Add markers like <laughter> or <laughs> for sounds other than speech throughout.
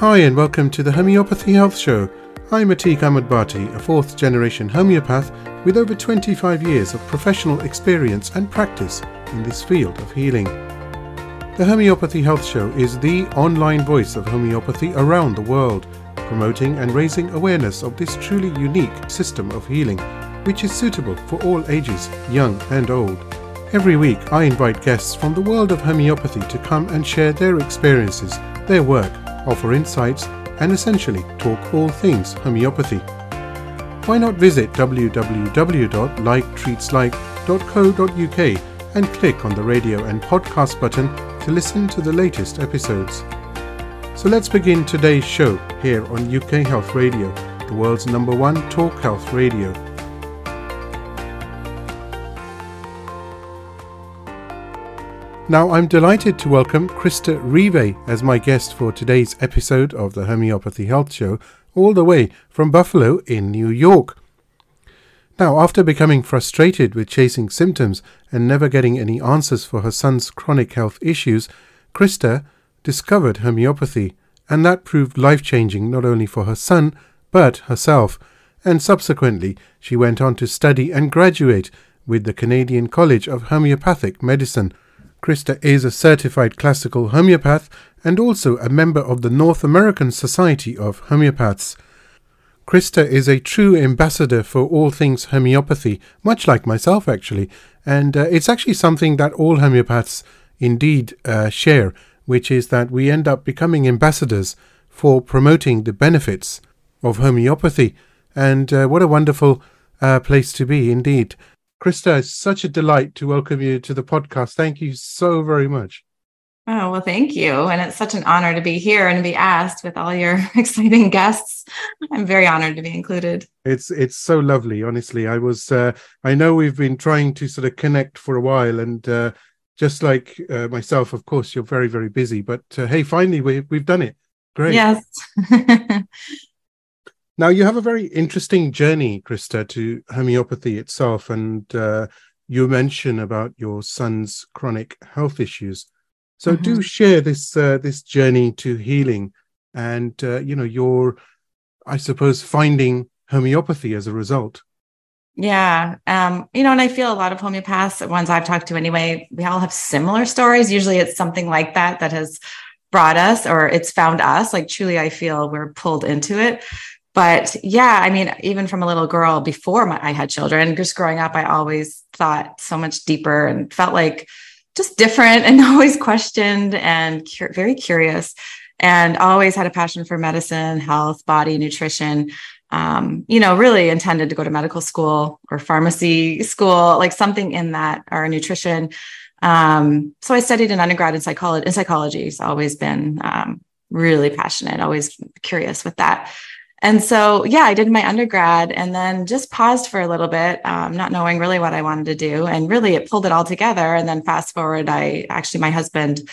Hi, and welcome to the Homeopathy Health Show. I'm Atiq Ahmad Bhatti, a fourth generation homeopath with over 25 years of professional experience and practice in this field of healing. The Homeopathy Health Show is the online voice of homeopathy around the world, promoting and raising awareness of this truly unique system of healing, which is suitable for all ages, young and old. Every week, I invite guests from the world of homeopathy to come and share their experiences, their work, offer insights, and essentially talk all things homeopathy. Why not visit www.liketreatslike.co.uk and click on the radio and podcast button to listen to the latest episodes. So let's begin today's show here on UK Health Radio, the world's number one talk health radio. Now, I'm delighted to welcome Krista Rivet as my guest for today's episode of the Homeopathy Health Show, all the way from Buffalo in New York. Now, after becoming frustrated with chasing symptoms and never getting any answers for her son's chronic health issues, Krista discovered homeopathy, and that proved life changing not only for her son, but herself. And subsequently, she went on to study and graduate with the Canadian College of Homeopathic Medicine Krista is a certified classical homeopath and also a member of the North American Society of Homeopaths. Krista is a true ambassador for all things homeopathy, much like myself actually, and uh, it's actually something that all homeopaths indeed uh, share, which is that we end up becoming ambassadors for promoting the benefits of homeopathy. And uh, what a wonderful uh, place to be indeed. Krista, it's such a delight to welcome you to the podcast. Thank you so very much. Oh, well, thank you. And it's such an honor to be here and to be asked with all your <laughs> exciting guests. I'm very honored to be included. It's it's so lovely, honestly. I was uh, I know we've been trying to sort of connect for a while and uh, just like uh, myself, of course, you're very very busy, but uh, hey, finally we we've done it. Great. Yes. <laughs> Now, you have a very interesting journey, Krista, to homeopathy itself. And uh, you mention about your son's chronic health issues. So mm-hmm. do share this uh, this journey to healing and, uh, you know, your, I suppose, finding homeopathy as a result. Yeah. Um, you know, and I feel a lot of homeopaths, the ones I've talked to anyway, we all have similar stories. Usually it's something like that that has brought us or it's found us. Like truly, I feel we're pulled into it but yeah, I mean, even from a little girl before my, I had children, just growing up, I always thought so much deeper and felt like just different and <laughs> always questioned and cu- very curious and always had a passion for medicine, health, body, nutrition. Um, you know, really intended to go to medical school or pharmacy school, like something in that or nutrition. Um, so I studied an undergrad in psychology. In psychology, it's always been um, really passionate, always curious with that. And so, yeah, I did my undergrad and then just paused for a little bit, um, not knowing really what I wanted to do. And really, it pulled it all together. And then, fast forward, I actually, my husband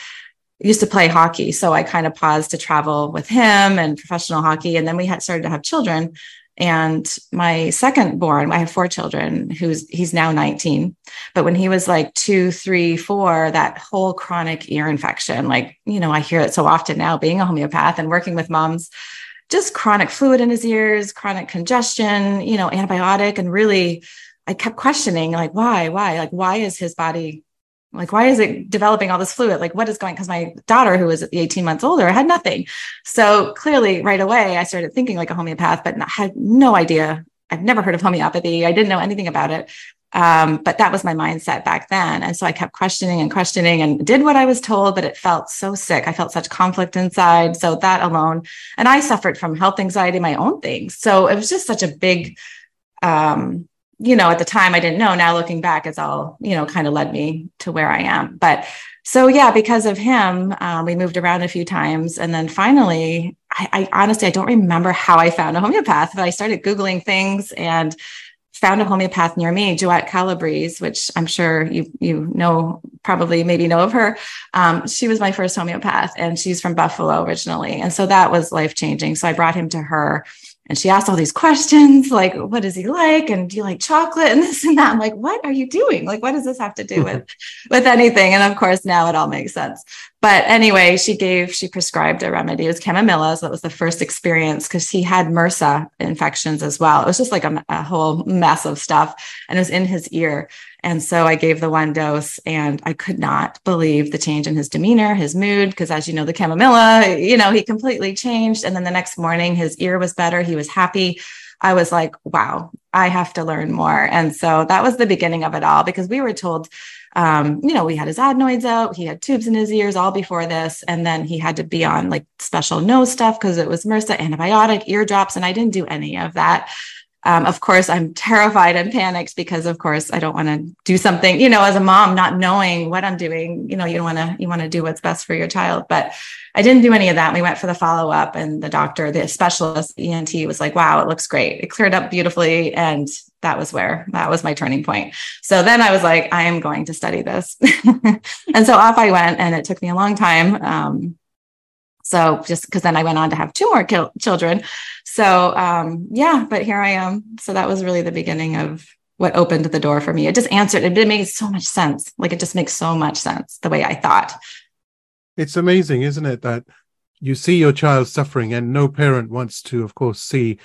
used to play hockey. So I kind of paused to travel with him and professional hockey. And then we had started to have children. And my second born, I have four children, who's he's now 19. But when he was like two, three, four, that whole chronic ear infection, like, you know, I hear it so often now being a homeopath and working with moms just chronic fluid in his ears, chronic congestion, you know, antibiotic. And really, I kept questioning, like, why, why, like, why is his body, like, why is it developing all this fluid? Like, what is going? Because my daughter, who was 18 months older, had nothing. So clearly, right away, I started thinking like a homeopath, but had no idea. I've never heard of homeopathy. I didn't know anything about it. Um, but that was my mindset back then. And so I kept questioning and questioning and did what I was told, but it felt so sick. I felt such conflict inside. So that alone, and I suffered from health anxiety, my own things. So it was just such a big, um, you know, at the time I didn't know. Now looking back, it's all, you know, kind of led me to where I am. But so yeah, because of him, um, we moved around a few times. And then finally, I, I honestly, I don't remember how I found a homeopath, but I started Googling things and found a homeopath near me, Joette Calabrese, which I'm sure you you know probably maybe know of her. Um, she was my first homeopath, and she's from Buffalo originally, and so that was life changing. So I brought him to her, and she asked all these questions like, "What does he like? And do you like chocolate?" <laughs> And this and that. I'm like, "What are you doing? Like, what does this have to do with <laughs> with anything?" And of course, now it all makes sense. But anyway, she gave, she prescribed a remedy. It was chamomilla. So that was the first experience because he had MRSA infections as well. It was just like a, a, whole mess of stuff and it was in his ear. And so I gave the one dose and I could not believe the change in his demeanor, his mood, because as you know, the chamomilla, you know, he completely changed. And then the next morning, his ear was better. He was happy. I was like, wow, I have to learn more. And so that was the beginning of it all because we were told um, you know, we had his adenoids out, he had tubes in his ears all before this. And then he had to be on like special nose stuff because it was MRSA, antibiotic, eardrops. And I didn't do any of that. Um, of course, I'm terrified and panicked because, of course, I don't want to do something, you know, as a mom, not knowing what I'm doing. You know, you don't want to you want to do what's best for your child. But I didn't do any of that. We went for the follow up, and the doctor, the specialist ENT, was like, "Wow, it looks great. It cleared up beautifully." And that was where that was my turning point. So then I was like, "I am going to study this," <laughs> and so off I went, and it took me a long time. Um, so just because then I went on to have two more children. So um, yeah, but here I am. So that was really the beginning of what opened the door for me. It just answered. It, it made so much sense. Like it just makes so much sense the way I thought. It's amazing, isn't it, that you see your child suffering, and no parent wants to, of course, see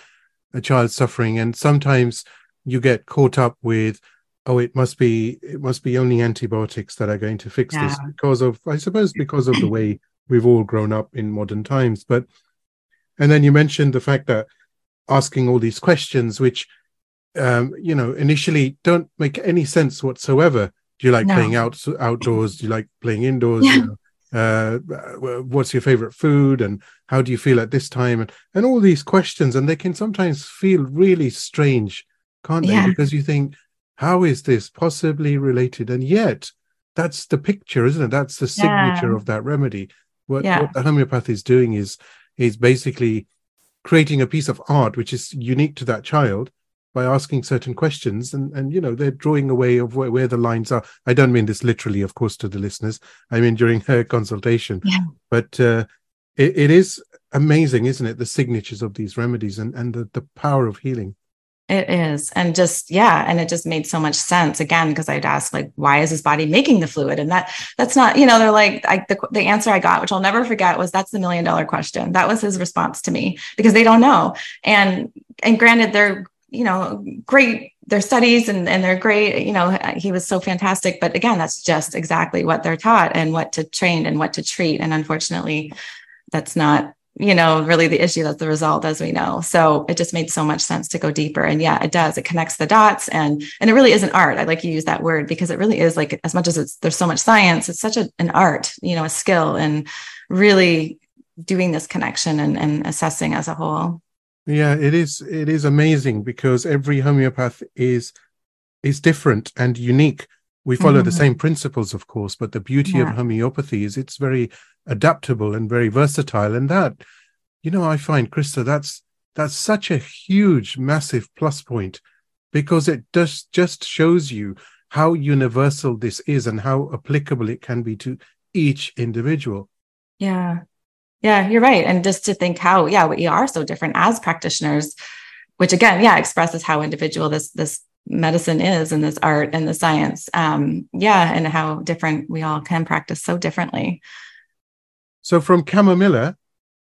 a child suffering. And sometimes you get caught up with, oh, it must be it must be only antibiotics that are going to fix yeah. this because of, I suppose, because of the way we've all grown up in modern times. But and then you mentioned the fact that asking all these questions, which um, you know initially don't make any sense whatsoever. Do you like no. playing out outdoors? Do you like playing indoors? Yeah. You know, uh, what's your favorite food and how do you feel at this time and, and all these questions and they can sometimes feel really strange can't they yeah. because you think how is this possibly related and yet that's the picture isn't it that's the signature yeah. of that remedy what, yeah. what the homeopath is doing is is basically creating a piece of art which is unique to that child by asking certain questions and and you know they're drawing away of where, where the lines are i don't mean this literally of course to the listeners i mean during her consultation yeah. but uh, it, it is amazing isn't it the signatures of these remedies and and the, the power of healing it is. And just, yeah. And it just made so much sense again, because I'd ask, like, why is his body making the fluid? And that, that's not, you know, they're like, I, the, the answer I got, which I'll never forget was that's the million dollar question. That was his response to me because they don't know. And, and granted, they're, you know, great, their studies and, and they're great. You know, he was so fantastic. But again, that's just exactly what they're taught and what to train and what to treat. And unfortunately, that's not you know, really the issue that's the result, as we know. So it just made so much sense to go deeper. And yeah, it does. It connects the dots and and it really is an art. I like you use that word because it really is like as much as it's there's so much science, it's such a, an art, you know, a skill and really doing this connection and, and assessing as a whole. Yeah, it is it is amazing because every homeopath is is different and unique. We follow mm-hmm. the same principles, of course, but the beauty yeah. of homeopathy is it's very adaptable and very versatile. And that, you know, I find, Krista, that's that's such a huge, massive plus point because it just just shows you how universal this is and how applicable it can be to each individual. Yeah. Yeah, you're right. And just to think how, yeah, we are so different as practitioners, which again, yeah, expresses how individual this this medicine is and this art and the science. Um, yeah, and how different we all can practice so differently. So from chamomilla,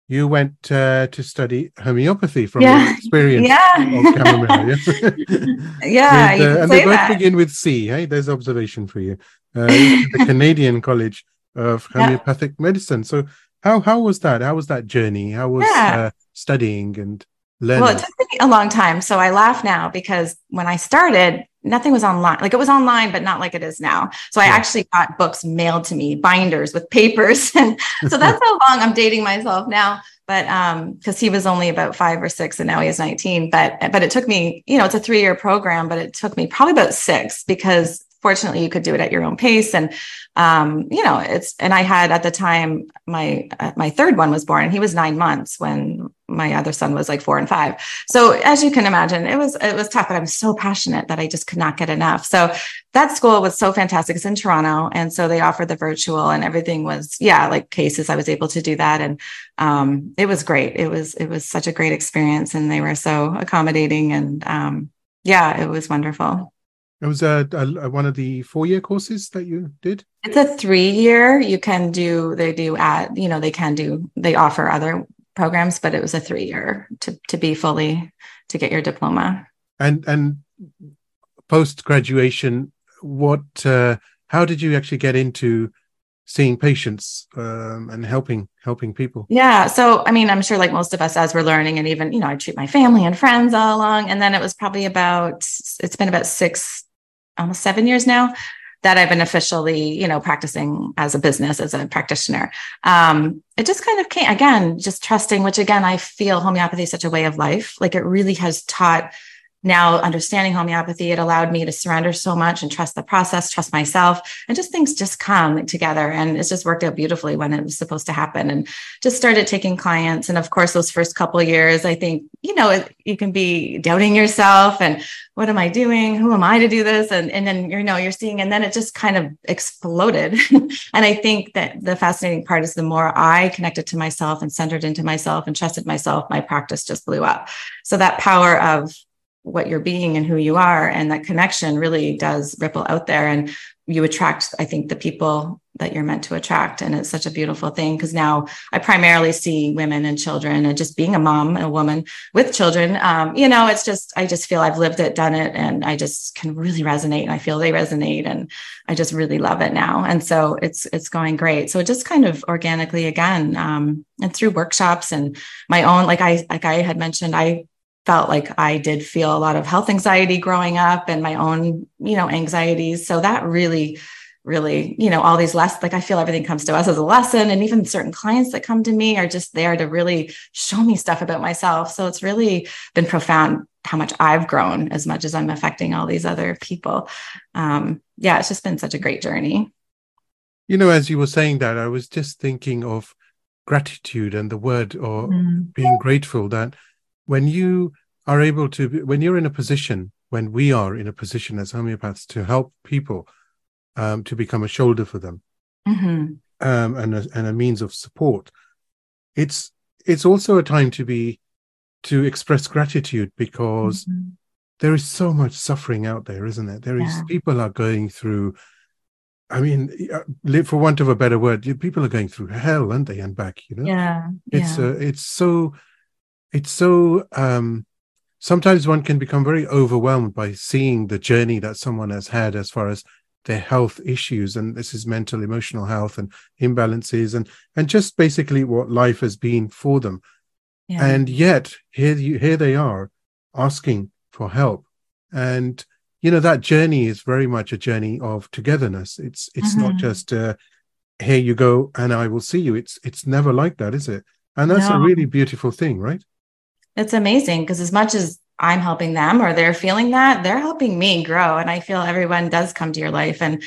you went uh, to study homeopathy from yeah. your experience yeah. of chamomilla. Yeah, <laughs> yeah with, uh, and they both that. begin with C. Hey, there's observation for you. Uh, the <laughs> Canadian College of Homeopathic yeah. Medicine. So how how was that? How was that journey? How was uh, studying and learning? Well, it took me a long time. So I laugh now because when I started, nothing was online. Like it was online, but not like it is now. So I yeah. actually got books mailed to me, binders with papers. <laughs> And so that's how long I'm dating myself now. But um, because he was only about five or six and now he is 19. But but it took me, you know, it's a three-year program, but it took me probably about six because fortunately you could do it at your own pace and um, you know it's and i had at the time my uh, my third one was born and he was nine months when my other son was like four and five so as you can imagine it was it was tough but i'm so passionate that i just could not get enough so that school was so fantastic it's in toronto and so they offered the virtual and everything was yeah like cases i was able to do that and um, it was great it was it was such a great experience and they were so accommodating and um, yeah it was wonderful It was a, a, one of the four year courses that you did. It's a three year. You can do. They do at you know they can do. They offer other programs, but it was a three year to to be fully to get your diploma. And and post graduation, what? Uh, how did you actually get into seeing patients um, and helping helping people yeah so i mean i'm sure like most of us as we're learning and even you know i treat my family and friends all along and then it was probably about it's been about six almost seven years now that I've been officially, you know, practicing as a business, as a practitioner. Um, it just kind of came again, just trusting, which again, I feel homeopathy is such a way of life. Like it really has taught now understanding homeopathy, it allowed me to surrender so much and trust the process, trust myself, and just things just come together. And it's just worked out beautifully when it was supposed to happen. And just started taking clients. And of course, those first couple years, I think, you know, it, you can be doubting yourself and what am I doing? Who am I to do this? And, and then, you know, you're seeing, and then it just kind of exploded. <laughs> and I think that the fascinating part is the more I connected to myself and centered into myself and trusted myself, my practice just blew up. So that power of what you're being and who you are. And that connection really does ripple out there. And you attract i think the people that you're meant to attract. And it's such a beautiful thing because now i primarily see women and children and just being a mom and a woman with children. Um, you know it's just i just feel i've lived it done it and i just can really resonate. And i feel they resonate and i just really love it now. And so it's it's going great. So just kind of organically again um, and through workshops and my own like i like i had mentioned i felt like I did feel a lot of health anxiety growing up and my own, you know, anxieties. So that really, really, you know, all these lessons, like I feel everything comes to us as a lesson. And even certain clients that come to me are just there to really show me stuff about myself. So it's really been profound how much I've grown as much as I'm affecting all these other people. Um, yeah, it's just been such a great journey. You know, as you were saying that, I was just thinking of gratitude and the word or mm. being grateful that when you are able to when you're in a position when we are in a position as homeopaths to help people um, to become a shoulder for them mm-hmm. um, and, a, and a means of support it's it's also a time to be to express gratitude because mm-hmm. there is so much suffering out there isn't there There is yeah. people are going through I mean, uh, for want of a better word, people are going through hell, aren't they, and back? You know, yeah, it's yeah. Uh, it's so it's so um, sometimes one can become very overwhelmed by seeing the journey that someone has had as far as their health issues and this is mental emotional health and imbalances and and just basically what life has been for them yeah. and yet here you here they are asking for help and you know that journey is very much a journey of togetherness it's it's mm-hmm. not just uh, here you go and i will see you it's it's never like that is it and that's no. a really beautiful thing right it's amazing because as much as I'm helping them or they're feeling that, they're helping me grow. And I feel everyone does come to your life. And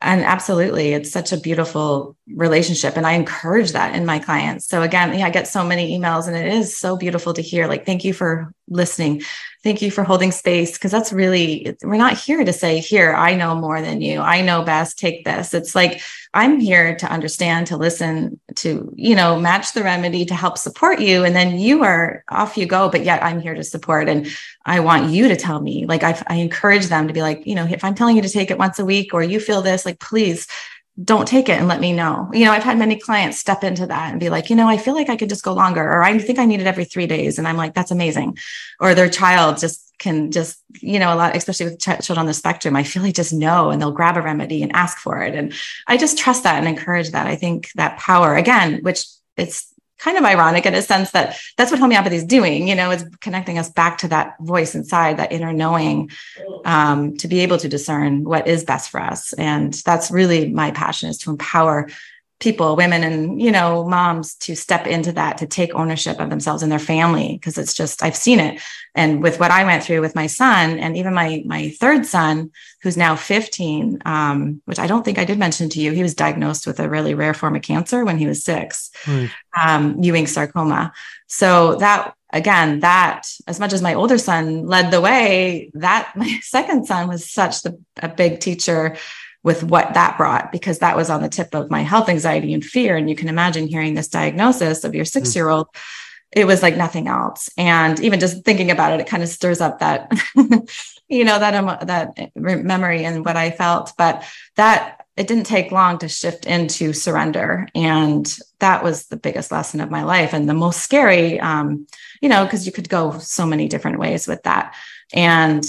and absolutely, it's such a beautiful relationship. And I encourage that in my clients. So again, yeah, I get so many emails and it is so beautiful to hear. Like, thank you for listening. Thank you for holding space. Cause that's really, we're not here to say, here, I know more than you. I know best. Take this. It's like, I'm here to understand, to listen, to, you know, match the remedy to help support you. And then you are off you go, but yet I'm here to support. And I want you to tell me, like, I, I encourage them to be like, you know, if I'm telling you to take it once a week or you feel this, like, please don't take it and let me know. You know, I've had many clients step into that and be like, you know, I feel like I could just go longer, or I think I need it every three days. And I'm like, that's amazing. Or their child just can just, you know, a lot, especially with ch- children on the spectrum, I feel like just know and they'll grab a remedy and ask for it. And I just trust that and encourage that. I think that power, again, which it's kind of ironic in a sense that that's what homeopathy is doing you know it's connecting us back to that voice inside that inner knowing um, to be able to discern what is best for us. And that's really my passion is to empower people women and you know moms to step into that to take ownership of themselves and their family because it's just i've seen it. And with what i went through with my son and even my my third son who's now 15 um, which i don't think i did mention to you he was diagnosed with a really rare form of cancer when he was six mm. um, ewing sarcoma. So that again that as much as my older son led the way that <laughs> my second son was such the, a big teacher with what that brought because that was on the tip of my health anxiety and fear and you can imagine hearing this diagnosis of your 6 year old it was like nothing else and even just thinking about it it kind of stirs up that <laughs> you know, that, um, that memory and what I felt. But that it didn't take long to shift into surrender. And that was the biggest lesson of my life and the most scary, um, you know, because you could go so many different ways with that. And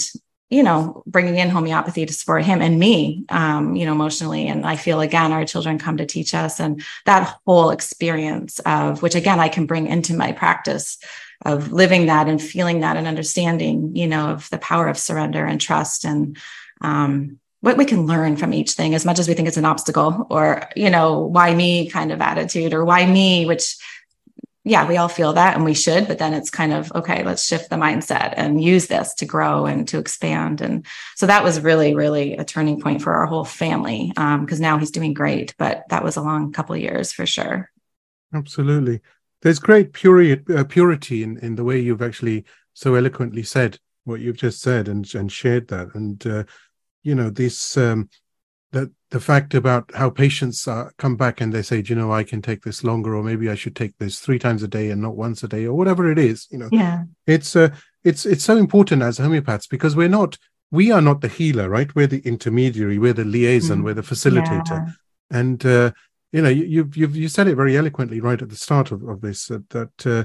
you know, bringing in homeopathy to support him and me, um, you know, emotionally. And I feel again, our children come to teach us, and that whole experience of which again I can bring into my practice of living that and feeling that and understanding, you know, of the power of surrender and trust and um, what we can learn from each thing as much as we think it's an obstacle or you know why me kind of attitude or why me which yeah, we all feel that and we should, but then it's kind of okay, let's shift the mindset and use this to grow and to expand. And so that was really, really a turning point for our whole family because um, now he's doing great, but that was a long couple of years for sure. Absolutely. There's great purity, uh, purity in, in the way you've actually so eloquently said what you've just said and, and shared that. And, uh, you know, this, um, that the fact about how patients uh, come back and they say, you know, I can take this longer, or maybe I should take this three times a day and not once a day, or whatever it is. You know, yeah, it's uh, it's it's so important as homeopaths because we're not we are not the healer, right? We're the intermediary, we're the liaison, mm. we're the facilitator, yeah. and uh, you know, you you've you said it very eloquently right at the start of, of this that, that uh,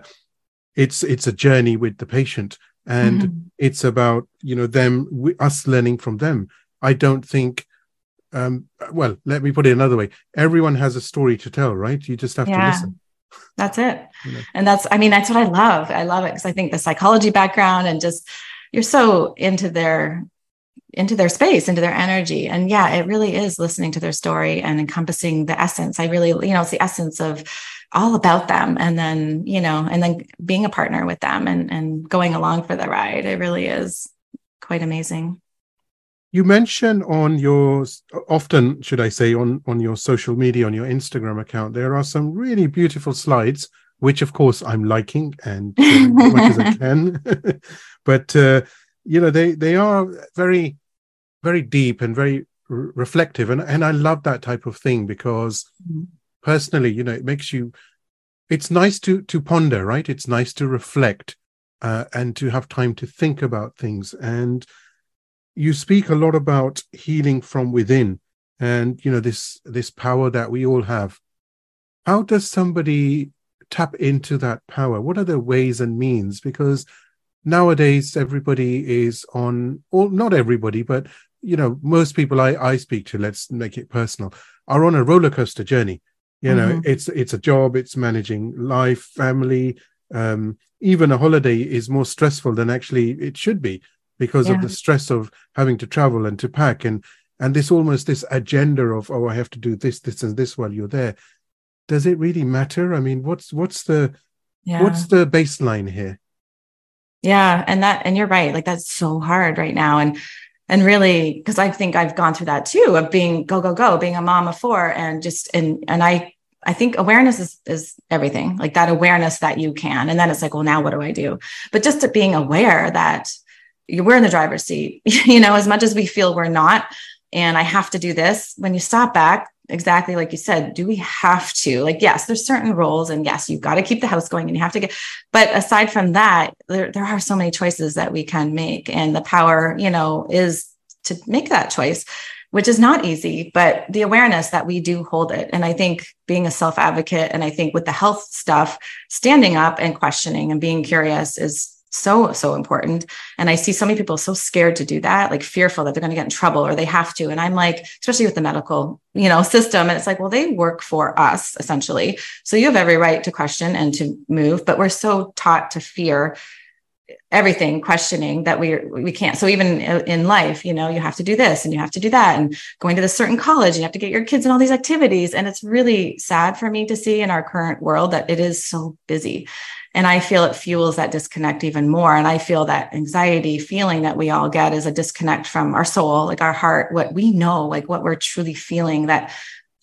it's it's a journey with the patient, and mm-hmm. it's about you know them us learning from them. I don't think um, well, let me put it another way. Everyone has a story to tell, right? You just have yeah. to listen. That's it. You know? And that's, I mean, that's what I love. I love it because I think the psychology background and just you're so into their into their space, into their energy. And yeah, it really is listening to their story and encompassing the essence. I really, you know, it's the essence of all about them. And then, you know, and then being a partner with them and, and going along for the ride. It really is quite amazing you mention on your often should i say on on your social media on your instagram account there are some really beautiful slides which of course i'm liking and as much as i <laughs> can. <laughs> But uh, you know they they are very very deep and very r- reflective and and i love that type of thing because mm-hmm. personally you know it makes you it's nice to to ponder right? It's nice to reflect uh, and to have time to think about things. And you speak a lot about healing from within and you know this this power that we all have. How does somebody tap into that power? What are the ways and means? Because nowadays everybody is on or not everybody but you know most people i i speak to let's make it personal are on a roller coaster journey. You know mm-hmm. it's it's a job it's managing life family um even a holiday is more stressful than actually it should be because yeah. of the stress of having to travel and to pack and and this almost this agenda of oh i have to do this this and this while you're there does it really matter i mean what's what's the yeah. what's the baseline here yeah and that and you're right like that's so hard right now and and really because i think i've gone through that too of being go go go being a mom of four and just and and i I think awareness is, is everything, like that awareness that you can. And then it's like, well, now what do I do? But just to being aware that we're in the driver's seat, <laughs> you know, as much as we feel we're not. And I have to do this. When you stop back, exactly like you said, do we have to? Like, yes, there's certain roles, and yes, you've got to keep the house going and you have to get, but aside from that, there, there are so many choices that we can make. And the power, you know, is to make that choice which is not easy, but the awareness that we do hold it. And I think being a self advocate, and I think with the health stuff, standing up and questioning and being curious is so so important. And i see so many people so scared to do that like fearful that they're going to get in trouble or they have to. And i'm like especially with the medical you know system and it's like well they work for us essentially. So you have every right to question and to move but we're so taught to fear everything questioning that we we can't. So even in life you know you have to do this and you have to do that and going to this certain college you have to get your kids in all these activities. And it's really sad for me to see in our current world that it is so busy. And I feel it fuels that disconnect even more. And I feel that anxiety feeling that we all get is a disconnect from our soul, like our heart, what we know, like what we're truly feeling, that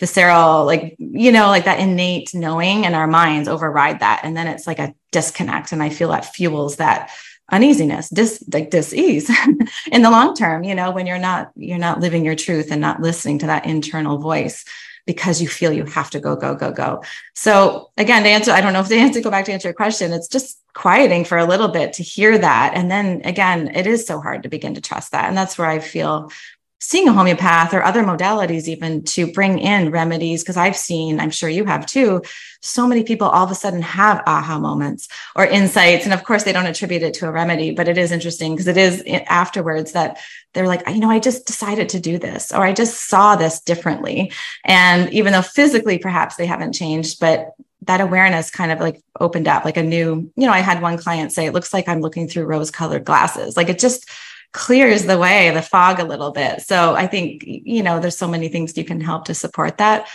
visceral, like, you know, like that innate knowing and our minds override that. And then it's like a disconnect. And I feel that fuels that uneasiness, dis like dis-ease <laughs> in the long term, you know, when you're not, you're not living your truth and not listening to that internal voice because you feel you have to go, go, go, go. So again, to answer, I don't know if the answer go back to answer your question. It's just quieting for a little bit to hear that. And then again, it is so hard to begin to trust that. And that's where I feel seeing a homeopath or other modalities even to bring in remedies because i've seen i'm sure you have too so many people all of a sudden have aha moments or insights. And of course they don't attribute it to a remedy but it is interesting because it is eh, afterwards that they're like you know i just decided to do this or i just saw this differently. And even though physically perhaps they haven't changed but that awareness kind of like opened up like a new you know i had one client say it looks like i'm looking through rose colored glasses. Like it just clears the way, the fog a little bit. So I think, you know, there's so many things you can help to support that.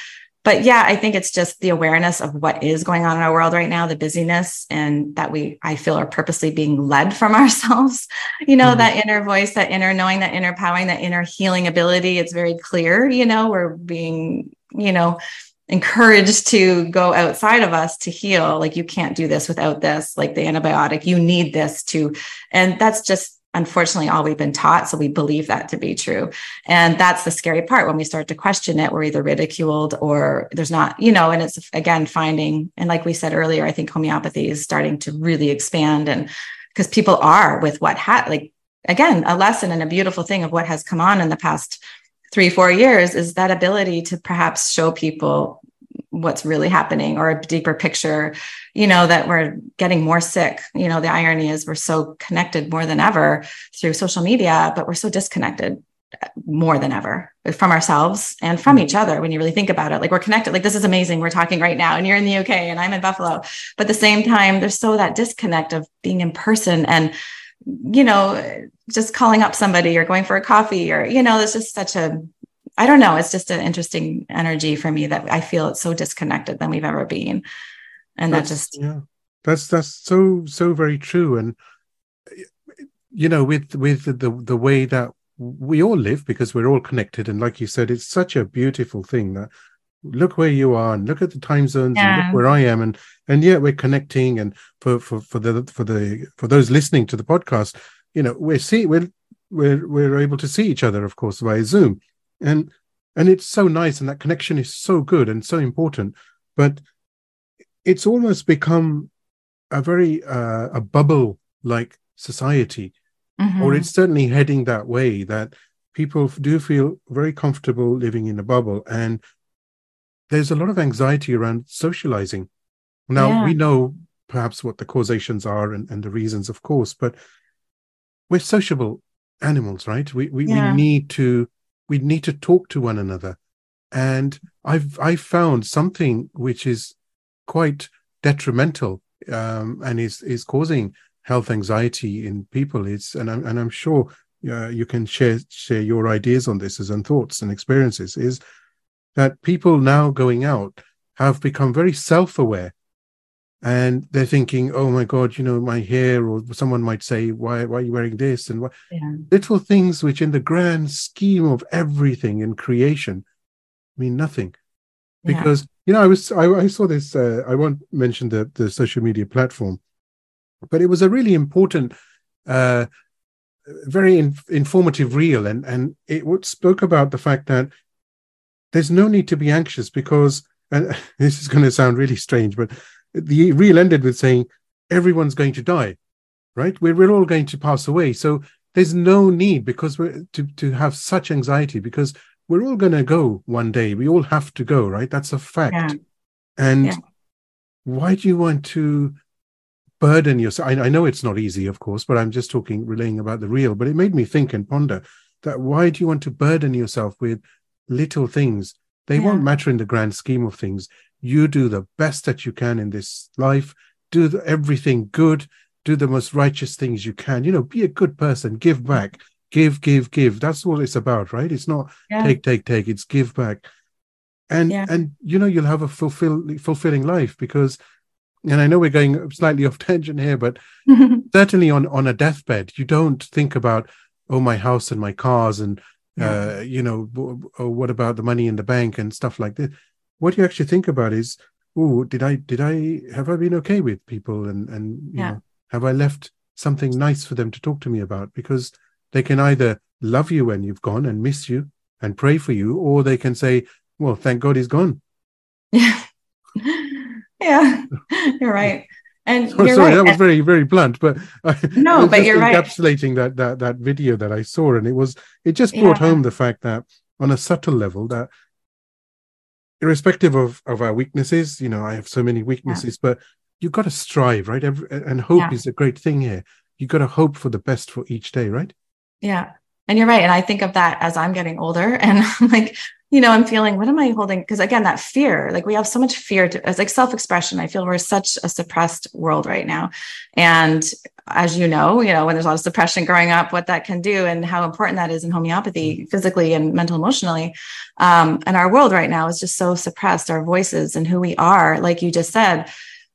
But yeah, I think it's just the awareness of what is going on in our world right now, the busyness, and that we, I feel, are purposely being led from <laughs> ourselves. You know, mm-hmm. that inner voice, that inner knowing, that inner powering, that inner healing ability. It's very clear, you know, we're being, you know, encouraged to go outside of us to heal. Like, you can't do this without this, like the antibiotic, you need this to, and that's just unfortunately all we've been taught. So we believe that to be true. And that's the scary part. When we start to question it, we're either ridiculed or there's not, you know, and it's again finding, and like we said earlier, I think homeopathy is starting to really expand and because people are with what had like again, a lesson and a beautiful thing of what has come on in the past three, four years is that ability to perhaps show people what's really happening or a deeper picture you know that we're getting more sick. You know the irony is we're so connected more than ever through social media but we're so disconnected more than ever from ourselves and from mm-hmm. each other when you really think about it. Like we're connected. Like this is amazing. We're talking right now and you're in the UK and I'm in Buffalo. But at the same time there's so that disconnect of being in person and you know just calling up somebody or going for a coffee or you know it's just such a I don't know. It's just an interesting energy for me that I feel it's so disconnected than we've ever been. And that's, that just yeah. That's that's so so very true. And you know, with with the the way that we all live because we're all connected. And like you said, it's such a beautiful thing that look where you are and look at the time zones yeah. and look where I am and and yet we're connecting and for for for the for the for those listening to the podcast, you know, we're see we're we're we're able to see each other, of course, via Zoom and and it's so nice and that connection is so good and so important but it's almost become a very uh, a bubble like society mm-hmm. or it's certainly heading that way that people do feel very comfortable living in a bubble and there's a lot of anxiety around socializing now yeah. we know perhaps what the causations are and, and the reasons of course but we're sociable animals right we we, yeah. we need to we need to talk to one another. And I've I found something which is quite detrimental um, and is is causing health anxiety in people. It's and I'm and I'm sure uh, you can share share your ideas on this as and thoughts and experiences. Is that people now going out have become very self aware and they're thinking, "Oh my God, you know, my hair," or someone might say, "Why, why are you wearing this?" And what yeah. little things which, in the grand scheme of everything in creation, mean nothing. Because yeah. you know, I was I, I saw this. Uh, I won't mention the the social media platform, but it was a really important, uh, very in, informative reel, and and it spoke about the fact that there's no need to be anxious because, and <laughs> this is going to sound really strange, but the reel ended with saying everyone's going to die right? We're, we're all going to pass away. So there's no need because we're to, to have such anxiety because we're all going to go one day. We all have to go right? That's a fact. Yeah. and yeah. why do you want to burden yourself I, I know it's not easy of course but i'm just talking relaying about the real but it made me think and ponder that why do you want to burden yourself with little things? They yeah. won't matter in the grand scheme of things you do the best that you can in this life. Do the, everything good. Do the most righteous things you can. You know be a good person. Give back. Give give give. That's what it's about right? It's not yeah. take take take. It's give back. And yeah. and you know you'll have a fulfill, fulfilling life because and i know we're going slightly <laughs> off tangent here but <laughs> certainly on on a deathbed you don't think about oh my house and my cars and yeah. uh you know oh, what about the money in the bank and stuff like this what you actually think about is, oh, did I did I have I been okay with people and and you yeah. know have I left something nice for them to talk to me about? Because they can either love you when you've gone and miss you and pray for you, or they can say, well, thank God he's gone. <laughs> Yeah. yeah, <laughs> you're right. And oh, <laughs> sorry, right. that was very, very blunt, but no, but you're encapsulating right. that that that video that I saw, and it was it just brought yeah. home the fact that on a subtle level that irrespective of of our weaknesses, you know, I have so many weaknesses, yeah. but you've got to strive, right? Every, and hope yeah. is a great thing here. You've got to hope for the best for each day, right? Yeah. And you're right. And I think of that as I'm getting older <laughs> and like, you know, I'm feeling, what am I holding? Because again, that fear, like we have so much fear to, as like self expression. I feel we're such a suppressed world right now. And as you know, you know, when there's a lot of suppression growing up, what that can do and how important that is in homeopathy, physically and mental, emotionally. Um, and our world right now is just so suppressed, our voices and who we are, like you just said,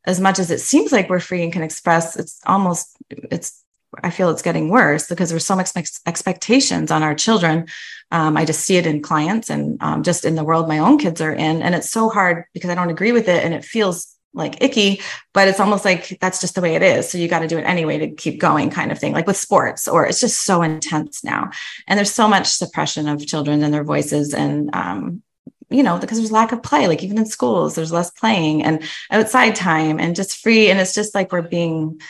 as much as it seems like we're free and can express, it's almost, it's I feel it's getting worse because there's so much expectations on our children. Um, I just see it in clients and um, just in the world my own kids are in. And it's so hard because I don't agree with it and it feels like icky, but it's almost like that's just the way it is. So you got to do it anyway to keep going, kind of thing, like with sports, or it's just so intense now. And there's so much suppression of children and their voices. And, um, you know, because there's lack of play, like even in schools, there's less playing and outside time and just free. And it's just like we're being,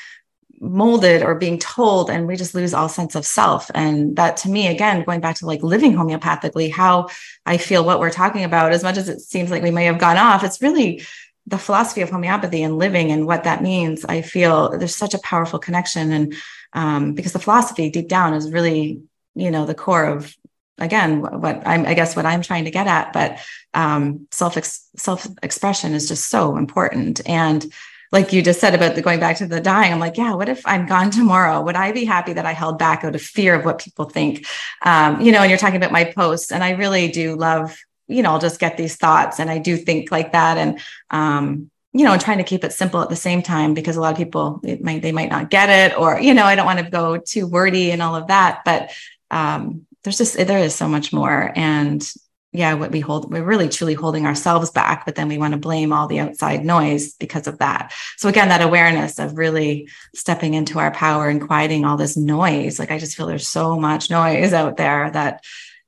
molded or being told and we just lose all sense of self. And that to me again going back to like living homeopathically how i feel what we're talking about as much as it seems like we may have gone off it's really the philosophy of homeopathy and living and what that means. I feel there's such a powerful connection. And um, because the philosophy deep down is really you know the core of again what i'm i guess what i'm trying to get at. But um, self self expression is just so important. And like you just said about the going back to the dying, I'm like, yeah, what if I'm gone tomorrow? Would I be happy that I held back out of fear of what people think? Um, you know, and you're talking about my posts, and I really do love, you know, I'll just get these thoughts, and I do think like that, and um, you know, and trying to keep it simple at the same time because a lot of people might they might not get it, or you know, I don't want to go too wordy and all of that, but um, there's just there is so much more, and yeah, what we hold, we're really truly holding ourselves back, but then we want to blame all the outside noise because of that. So again, that awareness of really stepping into our power and quieting all this noise. Like I just feel there's so much noise out there that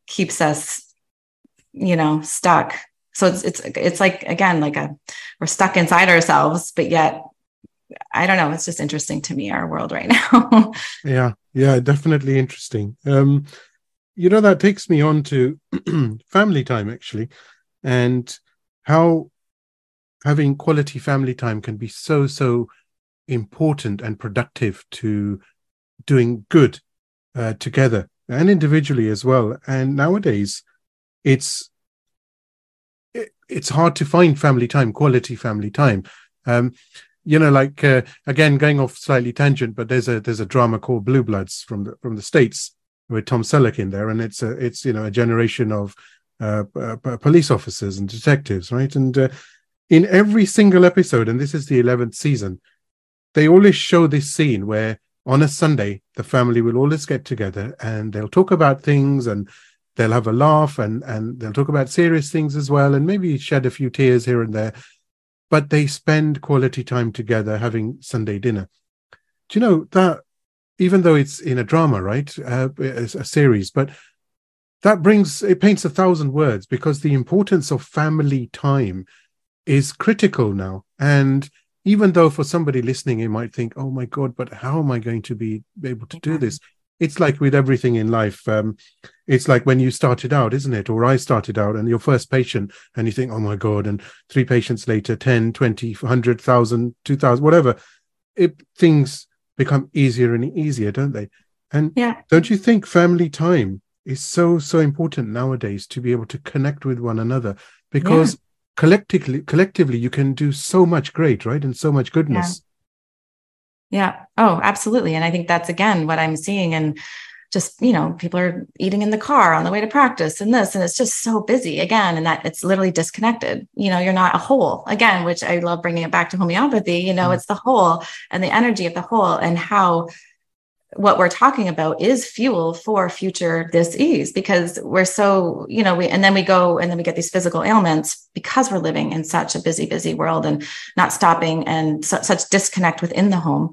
keeps us, you know, stuck. So it's it's it's like again, like a we're stuck inside ourselves, but yet I don't know. It's just interesting to me, our world right <laughs> now. yeah, yeah, definitely interesting. Um, you know that takes me on to <clears throat> family time actually and how having quality family time can be so so important and productive to doing good uh, together and individually as well. And nowadays it's it, it's hard to find family time quality family time. Um you know like uh, again going off slightly tangent but there's a there's a drama called blue bloods from the from the states with Tom Selleck in there, and it's a it's you know a generation of uh, uh, police officers and detectives, right? And uh, in every single episode, and this is the eleventh season, they always show this scene where on a Sunday the family will always get together and they'll talk about things and they'll have a laugh and and they'll talk about serious things as well and maybe shed a few tears here and there but they spend quality time together having sunday dinner do you know that even though it's in a drama, right, uh, a series, but that brings it paints a thousand words because the importance of family time is critical now. And even though for somebody listening, you might think, "Oh my God, but how am I going to be able to do this?" It's like with everything in life. Um, it's like when you started out, isn't it? Or I started out and your first patient, and you think, "Oh my God," and three patients later, 10, 20, 100,000, 2,000, whatever. It, things become easier and easier, don't they? And yeah. don't you think family time is so so important nowadays to be able to connect with one another because yeah. collectively collectively you can do so much great, right? And so much goodness. Yeah. yeah. Oh, absolutely. And I think that's again what I'm seeing and just you know people are eating in the car on the way to practice and this and it's just so busy again and that it's literally disconnected. You know you're not a whole again which i love bringing it back to homeopathy you know mm it's the whole and the energy of the whole and how what we're talking about is fuel for future disease because we're so you know we and then we go and then we get these physical ailments because we're living in such a busy busy world and not stopping and su- such disconnect within the home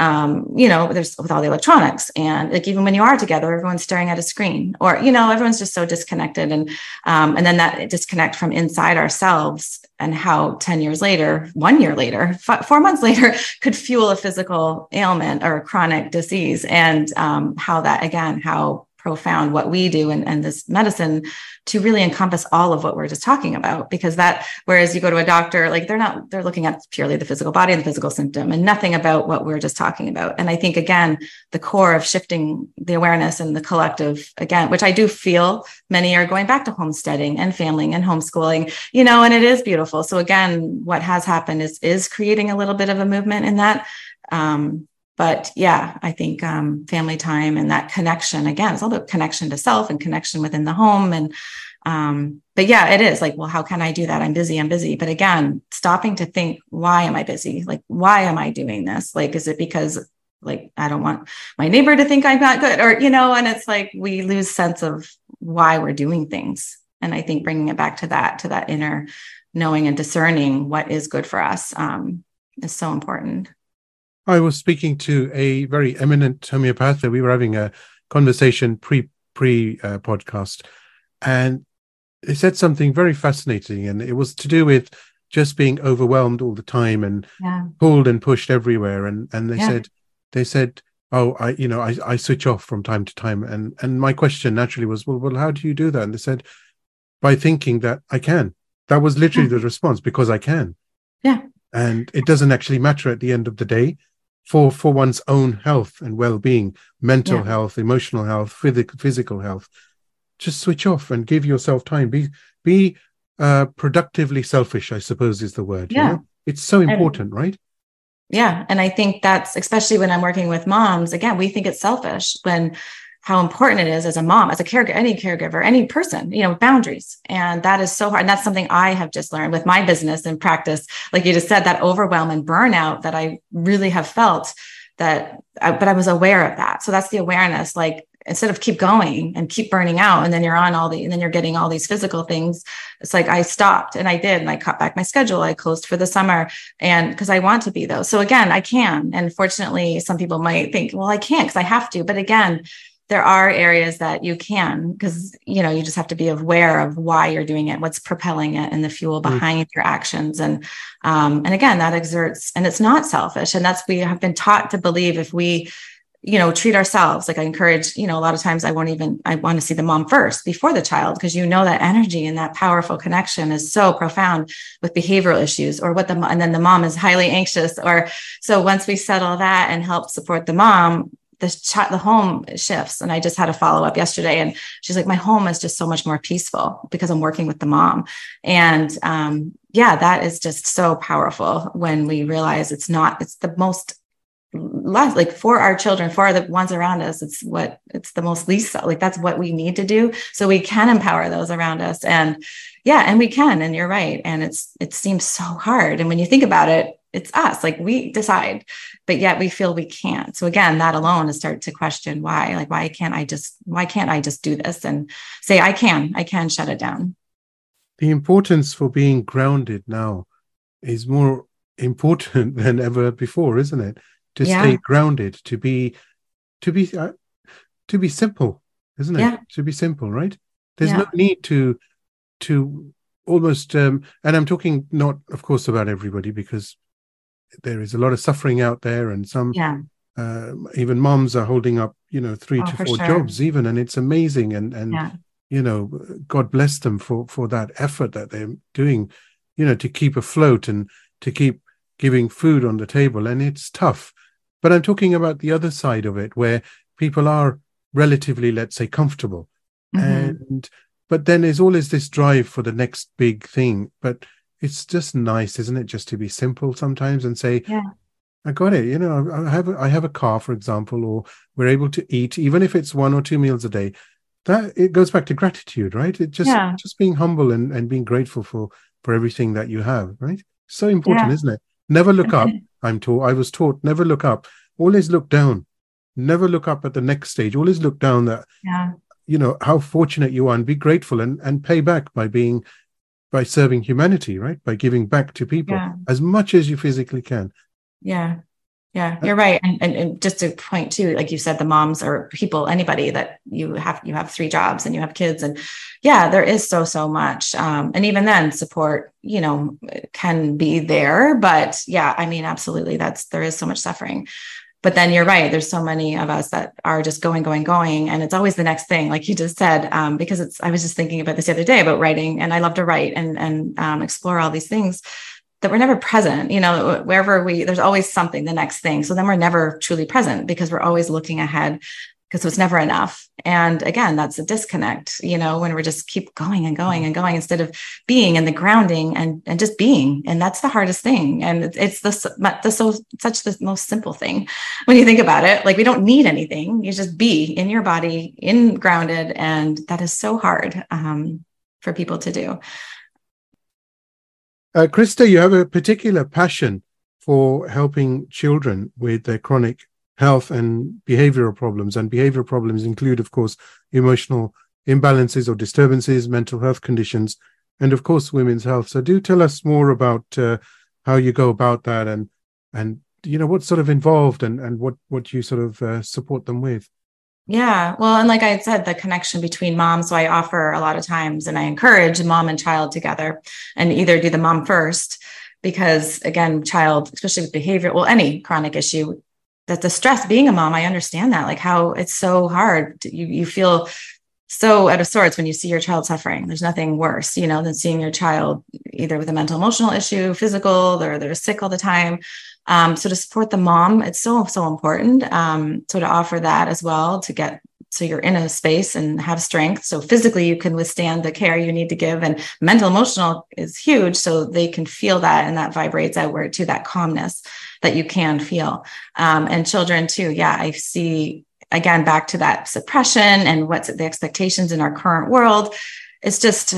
um, you know, there's with all the electronics and like even when you are together, everyone's staring at a screen or, you know, everyone's just so disconnected. And, um, and then that disconnect from inside ourselves and how 10 years later, one year later, f- four months <laughs> later, could fuel a physical ailment or a chronic disease. And um, how that, again, how profound what we do and, and this medicine to really encompass all of what we're just talking about because that whereas you go to a doctor like they're not they're looking at purely the physical body and the physical symptom and nothing about what we're just talking about. And i think again the core of shifting the awareness and the collective again which i do feel many are going back to homesteading and family and homeschooling you know and it is beautiful. So again what has happened is is creating a little bit of a movement in that um, but yeah i think um, family time and that connection again it's all about connection to self and connection within the home and um, but yeah it is like well how can i do that? I'm busy i'm busy. But again stopping to think why am i busy? Like why am i doing this? Like is it because like i don't want my neighbor to think i'm not good or you know and it's like we lose sense of why we're doing things. And i think bringing it back to that to that inner knowing and discerning what is good for us um, is so important I was speaking to a very eminent homeopath. That we were having a conversation pre pre uh, podcast, and he said something very fascinating, and it was to do with just being overwhelmed all the time and yeah. pulled and pushed everywhere. And and they yeah. said they said, oh, I you know I I switch off from time to time. And and my question naturally was, well, well, how do you do that? And they said, by thinking that I can. That was literally yeah. the response because I can. Yeah. And it doesn't actually matter at the end of the day for for one's own health and well-being mental yeah. health emotional health physical physical health just switch off and give yourself time be be uh productively selfish i suppose is the word yeah you know? it's so important and, right yeah and i think that's especially when i'm working with moms again we think it's selfish when how important it is as a mom, as a caregiver, any caregiver, any person, you know, boundaries. And that is so hard. And that's something I have just learned with my business and practice. Like you just said, that overwhelm and burnout that I really have felt that, I, but I was aware of that. So that's the awareness. Like instead of keep going and keep burning out, and then you're on all the, and then you're getting all these physical things. It's like I stopped and I did, and I cut back my schedule. I closed for the summer, and because I want to be though. So again, I can. And fortunately, some people might think, well, I can't because I have to. But again, there are areas that you can because you know you just have to be aware of why you're doing it what's propelling it and the fuel mm. behind mm. your actions and um, and again that exerts and it's not selfish and that's we have been taught to believe if we you know treat ourselves like i encourage you know a lot of times i won't even i want to see the mom first before the child because you know that energy and that powerful connection is so profound with behavioral issues or what the and then the mom is highly anxious or so once we settle that and help support the mom the chat the home shifts and i just had a follow-up yesterday and she's like my home is just so much more peaceful because i'm working with the mom. And um, yeah that is just so powerful when we realize it's not it's the most less like for our children for the ones around us it's what it's the most least like that's what we need to do. So we can empower those around us and yeah and we can and you're right and it's it seems so hard. And when you think about it it's us like we decide but yet we feel we can't so again that alone is start to question why like why can't i just why can't i just do this and say i can i can shut it down the importance for being grounded now is more important <laughs> than ever before isn't it to yeah. stay grounded to be to be uh, to be simple isn't it yeah. to be simple right there's yeah. no need to to almost um and i'm talking not of course about everybody because there is a lot of suffering out there, and some yeah. uh, even moms are holding up, you know, three oh, to four sure. jobs even, and it's amazing. And and yeah. you know, God bless them for for that effort that they're doing, you know, to keep afloat and to keep giving food on the table. And it's tough, but I'm talking about the other side of it, where people are relatively, let's say, comfortable, mm-hmm. and but then there's always this drive for the next big thing, but it's just nice, isn't it, just to be simple sometimes and say, yeah. I got it. You know, I have a, I have a car, for example, or we're able to eat, even if it's one or two meals a day. That it goes back to gratitude, right? It just yeah. just being humble and, and being grateful for for everything that you have, right? So important, yeah. isn't it? Never look up. I'm taught. I was taught never look up. Always look down. Never look up at the next stage. Always look down. That yeah. you know how fortunate you are, and be grateful and and pay back by being by serving humanity, right? By giving back to people yeah. as much as you physically can. Yeah. Yeah, you're right. And, and, and just to point too, like you said, the moms or people, anybody that you have, you have three jobs and you have kids and yeah, there is so, so much. Um, and even then support, you know, can be there, but yeah, I mean, absolutely. That's, there is so much suffering, but then you're right. There's so many of us that are just going, going, going. And it's always the next thing, like you just said, um, because it's, I was just thinking about this the other day about writing and I love to write and, and um, explore all these things that we're never present you know wherever we there's always something the next thing so then we're never truly present because we're always looking ahead because it's never enough. And again that's a disconnect you know when we're just keep going and going and going instead of being and the grounding and and just being. And that's the hardest thing. And it's the, the so such the most simple thing when you think about it. Like we don't need anything. You just be in your body in grounded and that is so hard um, for people to do. Uh, Krista, you have a particular passion for helping children with their chronic health and behavioral problems. And behavioral problems include, of course, emotional imbalances or disturbances, mental health conditions, and of course, women's health. So, do tell us more about uh, how you go about that and and you know what's sort of involved and and what what you sort of uh, support them with. Yeah. Well, and like I said, the connection between moms. So I offer a lot of times and I encourage mom and child together and either do the mom first, because again, child, especially with behavior, well, any chronic issue, that the stress being a mom, I understand that, like how it's so hard. You, you feel so out of sorts when you see your child suffering. There's nothing worse, you know, than seeing your child either with a mental emotional issue, physical, or they're sick all the time. Um, so to support the mom, it's so, so important. Um, so to offer that as well to get so you're in a space and have strength. So physically you can withstand the care you need to give and mental emotional is huge. So they can feel that and that vibrates outward to that calmness that you can feel. Um, and children too. Yeah. I see again, back to that suppression and what's the expectations in our current world. It's just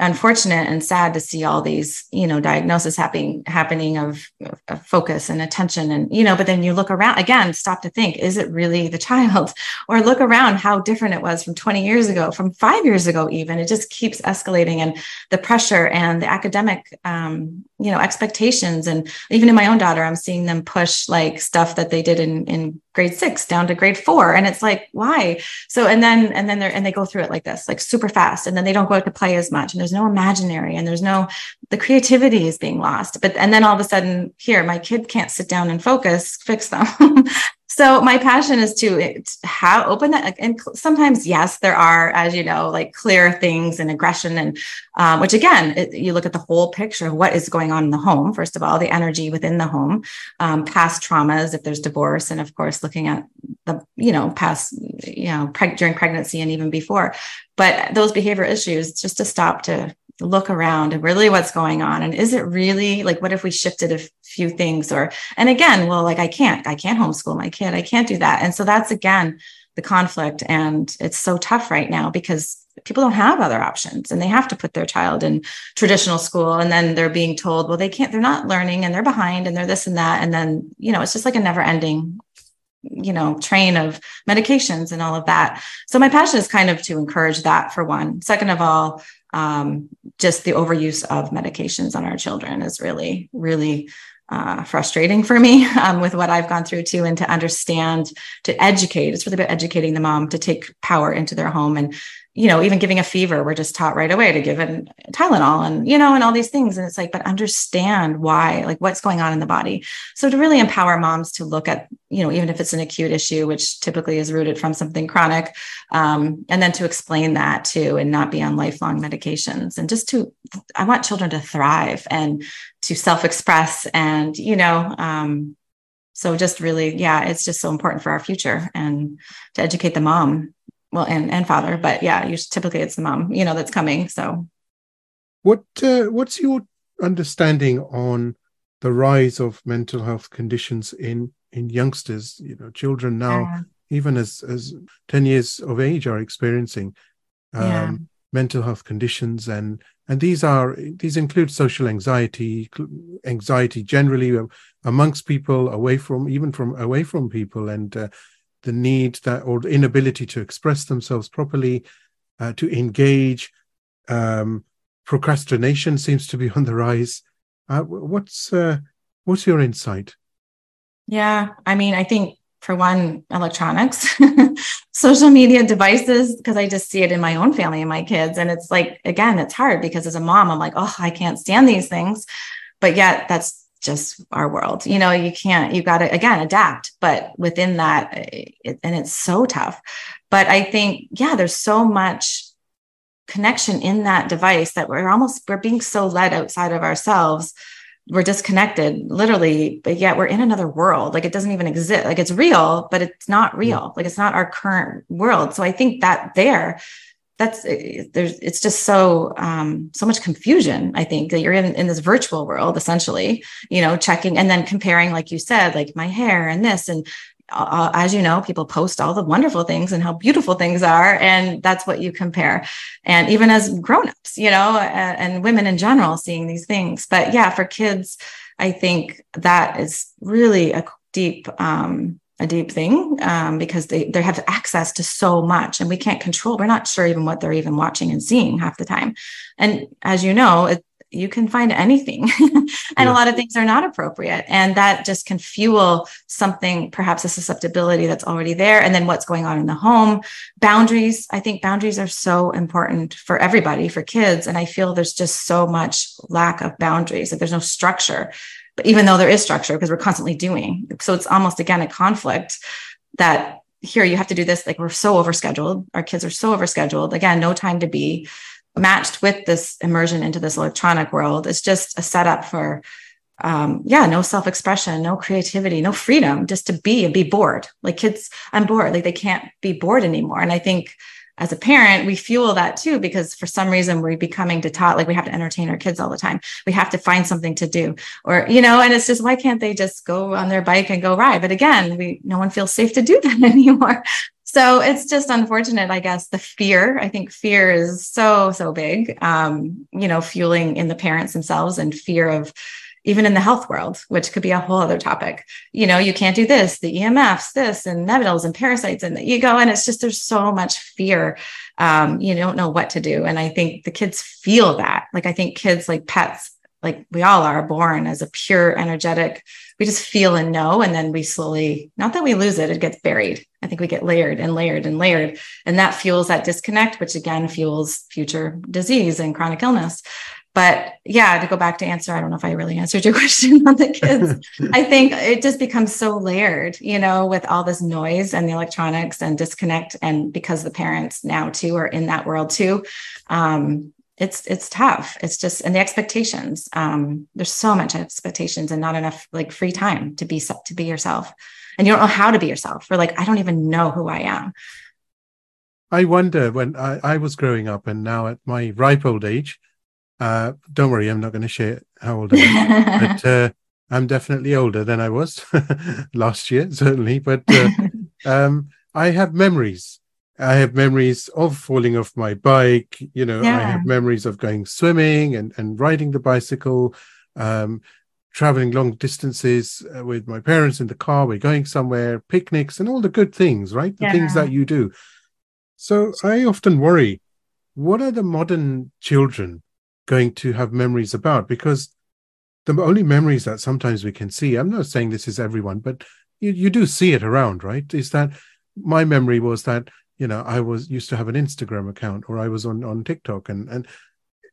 unfortunate and sad to see all these you know diagnosis happening happening of, of, focus and attention and you know but then you look around again stop to think is it really the <laughs> child? Or look around how different it was from 20 years ago from five years ago even. It just keeps escalating and the pressure and the academic um, you know expectations. And even in my own daughter i'm seeing them push like stuff that they did in in grade six down to grade four. And it's like why? So and then and then they're and they go through it like this like super fast. And then they don't go out to play as much. And there's no imaginary and there's no the creativity is being lost. But and then all of a sudden here my kid can't sit down and focus fix them <laughs> so my passion is to have open that and sometimes yes there are as you know like clear things and aggression and um, which again it, you look at the whole picture of what is going on in the home first of all the energy within the home um, past traumas if there's divorce and of course looking at the you know past you know preg- during pregnancy and even before. But those behavior issues just to stop to look around and really what's going on and is it really like what if we shifted a few things or and again well like i can't i can't homeschool my kid i can't do that and so that's again the conflict and it's so tough right now because people don't have other options and they have to put their child in traditional school and then they're being told well they can't they're not learning and they're behind and they're this and that and then you know it's just like a never ending you know train of medications and all of that. So my passion is kind of to encourage that for one. Second of all um, just the overuse of medications on our children is really really uh, frustrating for me <laughs> um, with what I've gone through too, and to understand, to educate. It's really about educating the mom to take power into their home and you know, even giving a fever, we're just taught right away to give it Tylenol and, you know, and all these things. And it's like, but understand why, like what's going on in the body. So to really empower moms to look at, you know, even if it's an acute issue, which typically is rooted from something chronic, um, and then to explain that too and not be on lifelong medications. And just to, I want children to thrive and to self express and, you know, um, so just really, yeah, it's just so important for our future and to educate the mom well and and father but yeah usually typically it's the mom you know that's coming so. What uh, what's your understanding on the rise of mental health conditions in in youngsters? You know children now even as as 10 years of age are experiencing um, yeah. mental health conditions and and these are these include social anxiety anxiety generally uh, amongst people away from even from away from people and uh, the need that or the inability to express themselves properly, uh, to engage. Um, procrastination seems to be <laughs> on the rise. Uh, what's uh, what's your insight? Yeah. I mean, I think for one, electronics, <laughs> social media devices, because I just see it in my own family and my kids. And it's like, again, it's hard because as a mom, I'm like, oh, I can't stand these things. But yet that's just our world. You know, you can't, you got to, again, adapt. But within that, eh, it, and it's so tough. But I think, yeah, there's so much connection in that device that we're almost, we're being so led outside of ourselves we're disconnected literally but yet we're in another world like it doesn't even exist like it's real but it's not real like it's not our current world so i think that there that's eh, there's it's just so um so much confusion i think that you're in in this virtual world essentially you know checking and then comparing like you said like my hair and this and uh, as you know, people post all the wonderful things and how beautiful things are, and that's what you compare. And even as grown-ups, you know, and, and women in general, seeing these things. But yeah, for kids, I think that is really a deep, um, a deep thing um, because they they have access to so much, and we can't control. We're not sure even what they're even watching and seeing half the time. And as you know, it, you can find anything <laughs> and yeah. a lot of things are not appropriate and that just can fuel something perhaps a susceptibility that's already there and then what's going on in the home boundaries i think boundaries are so important for everybody for kids and i feel there's just so much lack of boundaries like there's no structure but even though there is structure because we're constantly doing so it's almost again a conflict that here you have to do this like we're so overscheduled our kids are so overscheduled again no time to be matched with this immersion into this electronic world it's just a setup for um, yeah, no self-expression, no creativity, no freedom, just to be and be bored. Like kids, I'm bored. Like they can't be bored anymore. And I think as a parent, we fuel that too, because for some reason we're becoming to taught like we have to entertain our kids all the time. We have to find something to do, or you know, and it's just why can't they just go on their bike and go ride? But again, we no one feels safe to do <laughs> that anymore. So it's just unfortunate, I guess. The fear, I think fear is so, so big, um, you know, fueling in the parents themselves and fear of even in the health world, which could be a whole other topic. You know, you can't do this, the EMFs, this, and nebulas and parasites, and you go, and it's just there's so much fear. Um, you don't know what to do. And I think the kids feel that. Like I think kids like pets like we all are born as a pure energetic we just feel and know and then we slowly not that we lose it it gets buried i think we get layered and layered and layered and that fuels that disconnect which again fuels future disease and chronic illness but yeah to go back to answer i don't know if i really answered your <laughs> question on the kids. <laughs> I think it just becomes so layered you know with all this noise and the electronics and disconnect and because the parents now too are in that world too um, it's it's tough. It's just and the expectations um there's so much expectations and not enough like free time to be to be yourself. And you don't know how to be yourself or like i don't even know who i am. I wonder when i, I was growing up and now at my ripe old age uh don't worry i'm not going to share how old i am but <laughs> uh i'm definitely older than i was <laughs> last year certainly but uh, <laughs> um i have memories I have memories of falling off my bike. You know, yeah. I have memories of going swimming and, and riding the bicycle, um, traveling long distances uh, with my parents in the car. We're going somewhere, picnics, and all the good things, right? The yeah. things that you do. So I often worry what are the modern children going to have memories about? Because the only memories that sometimes we can see, I'm not saying this is everyone, but you, you do see it around, right? Is that my memory was that you know i was used to have an instagram account or i was on on tiktok and and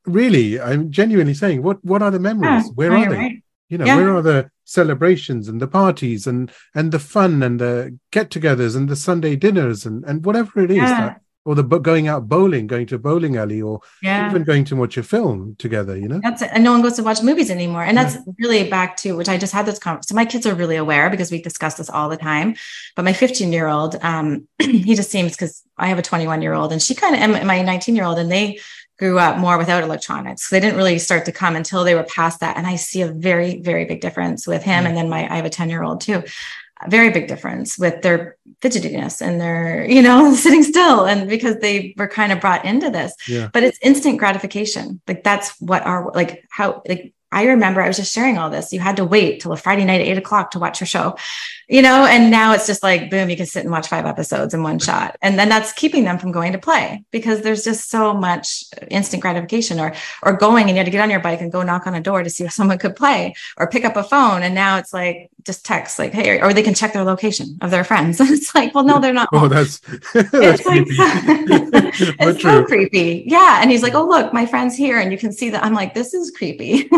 really i'm genuinely saying what what are the memories yeah, where oh, are they right. you know yeah. where are the celebrations and the parties and and the fun and the get-togethers and the sunday dinners and and whatever it is yeah. that or the going out bowling, going to a bowling alley, or yeah. even going to watch a film together. You know, that's it. and no one goes to watch movies anymore. And that's yeah. really back to which I just had this conversation. So my kids are really aware because we discuss this all the time. But my 15 year old, um, <clears throat> he just seems because I have a 21 year old, and she kind of and my 19 year old, and they grew up more without electronics. They didn't really start to come until they were past that. And I see a very, very big difference with him. And then my I have a 10 year old too very big difference with their fidgetiness and their, you know, <laughs> sitting still. And because they were kind of brought into this, yeah. but it's instant gratification. Like that's what our, like how, like I remember I was just sharing all this. You had to wait till a Friday night at eight o'clock to watch your show. You know, and now it's just like, boom, you can sit and watch five episodes in one shot. And then that's keeping them from going to play because there's just so much instant gratification or, or going and you had to get on your bike and go knock on a door to see if someone could play or pick up a phone. And now it's like, just text like, Hey, or they can check their location of their friends. <laughs> it's like, well, no, they're not. <laughs> Oh, that's, <laughs> that's creepy. it's so creepy. Yeah. And he's like, Oh, look, my friend's here. And you can see that. I'm like, this is creepy.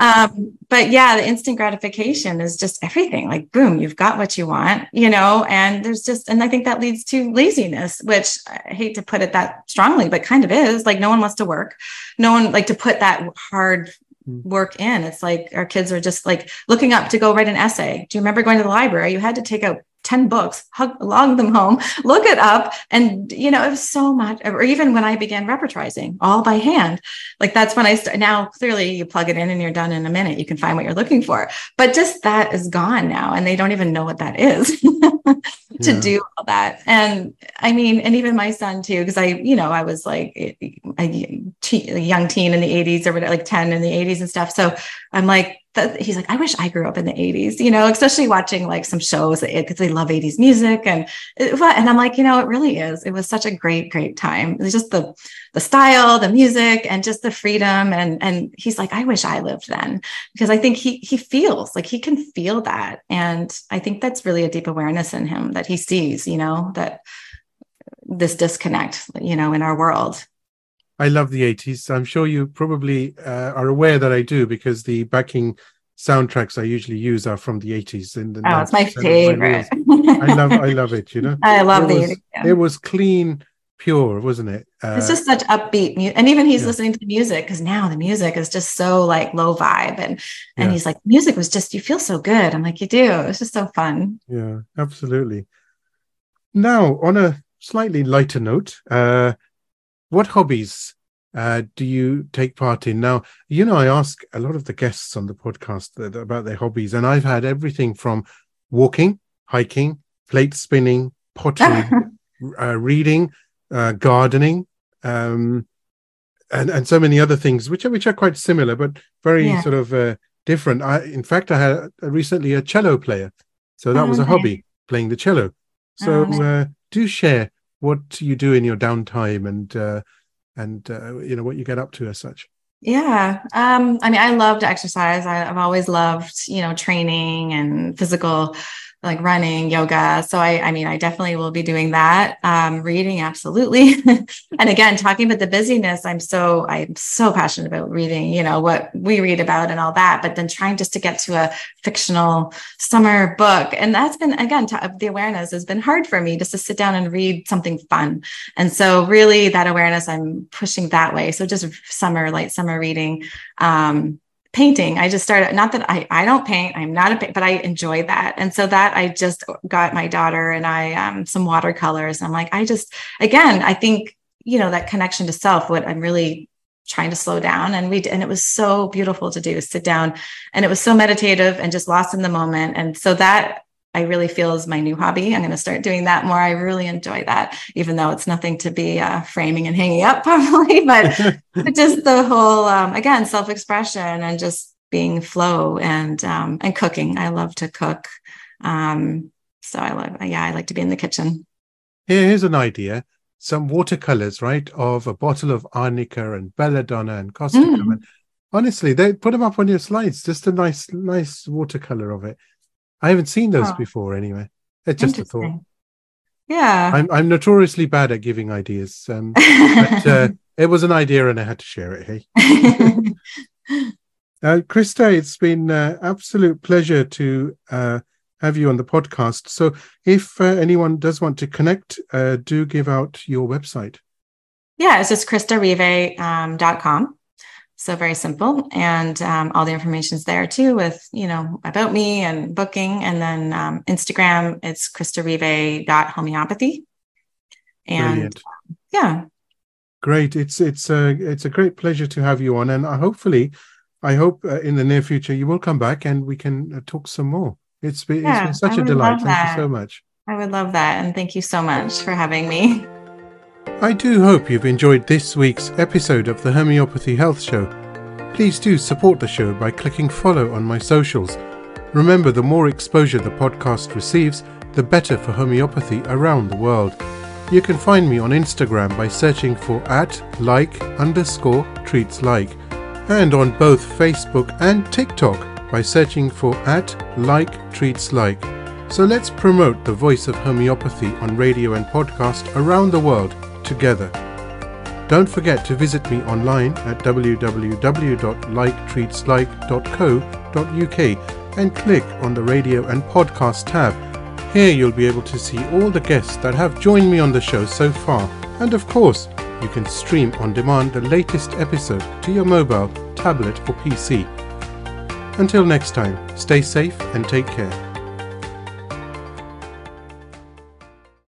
um, but yeah, the instant gratification is just everything like, boom, you've got what you want, you know, and there's just, and I think that leads to laziness, which I hate to put it that strongly, but kind of is like no one wants to work. No one like to put that hard hmm. work in. It's like our kids are just like looking up to go write an essay. Do you remember going to the library? You had to take out 10 books, hug, log them home, look it up. And, you know, it was so much, or even when I began repertorizing all by hand, like that's when I start. Now, clearly, you plug it in and you're done in a minute. You can find what you're looking for. But just that is gone now. And they don't even know what that is <laughs> to yeah. do all that. And I mean, and even my son too, because I, you know, I was like eh, eh, a, a, a young teen in the 80s or whatever, like 10 in the 80s and stuff. So I'm like, that he's like, I wish I grew up in the 80s, you know, especially watching like some shows because they love 80s music. And uh, and I'm like, you know, it really is. It was such a great, great time. It's just the the style, the music, and just the freedom. And and he's like, I wish I lived then. Because I think he he feels like he can feel that. And I think that's really a deep awareness in him that he sees, you know, that this disconnect, you know, in our world. I love the 80s. I'm sure you probably uh, are aware that I do because the backing soundtracks I usually use are from the 80s. And oh, it's my favorite. I love, I love it. You know, <laughs> I love it the was, 80s. Yeah. It was clean, pure, wasn't it? Uh, it's just such upbeat music, and even he's yeah. listening to the music because now the music is just so like low vibe, and and yeah. he's like, music was just you feel so good. I'm like, you do. It's just so fun. Yeah, absolutely. Now, on a slightly lighter note, uh, what hobbies uh, do you take part in? Now, you know, I ask a lot of the guests on the podcast about their hobbies, and I've had everything from walking, hiking, plate spinning, pottery, <laughs> uh, reading, uh, gardening, um, and and so many other things, which are which are quite similar, but very yeah. sort of uh, different. I, in fact, I had recently a cello player, so that oh, was a nice. hobby, playing the cello. So, oh, nice. Uh, do share what do you do in your downtime and uh, and uh, you know what you get up to as such. Yeah. Um, I mean, I love to exercise. I, have always loved, you know, training and physical like running, yoga. So I, I mean, I definitely will be doing that. Um, reading, absolutely. <laughs> and again, talking about the busyness, I'm so, I'm so passionate about reading, you know, what we read about and all that, but then trying just to get to a fictional summer book. And that's been, again, the awareness has been hard for me just to sit down and read something fun. And so really that awareness, I'm pushing that way. So just summer, light summer reading. Um, painting. I just started, not that I, I don't paint, I'm not a but I enjoy that. And so that I just got my daughter and I, um, some watercolors. I'm like, I just, again, I think, you know, that connection to self, what I'm really trying to slow down. And we, and it was so beautiful to do, sit down and it was so meditative and just lost in the moment. And so that I really feel is my new hobby. I'm going to start doing that more. I really enjoy that, even though it's nothing to be uh, framing and hanging up <laughs> probably, but, <laughs> just the whole, um, again, self-expression and just being flow and, um, and cooking. I love to cook. Um, so I love, yeah, I like to be in the kitchen. Here's an idea. Some watercolors, right? Of a bottle of arnica and belladonna and causticum. Mm. And honestly, they put them up on your slides. Just a nice, nice watercolor of it. I haven't seen those oh. before anyway. It's just a thought. Yeah. I'm I'm notoriously bad at giving ideas. Um, but uh, <laughs> it was an idea and I had to share it. Hey. <laughs> uh, Krista, it's been uh, absolute pleasure to uh, have you on the podcast. So, if uh, anyone does want to connect, uh, do give out your website. Yeah, it's just kristarivet.com. Um, so very simple. And um, all the information's there too with, you know, about me and booking. And then um, Instagram, it's kristarivet.homeopathy. And Brilliant. yeah. Great. It's, it's a, it's a great pleasure to have you on. And uh, hopefully, I hope uh, in the near future you will come back and we can uh, talk some more. It's been, yeah, it's been such a delight. Thank you so much. I would love that. And thank you so much for having me. <laughs> I do hope you've enjoyed this week's episode of the Homeopathy Health Show. Please do support the show by clicking follow on my socials. Remember, the more exposure the podcast receives, the better for homeopathy around the world. You can find me on Instagram by searching for at like underscore treats like, and on both Facebook and TikTok by searching for at like treats like. So let's promote the voice of homeopathy on radio and podcast around the world together. Don't forget to visit me online at www.liketreatslike.co.uk and click on the radio and podcast tab. Here you'll be able to see all the guests that have joined me on the show so far, and of course, you can stream on demand the latest episode to your mobile, tablet, or PC. Until next time, stay safe and take care.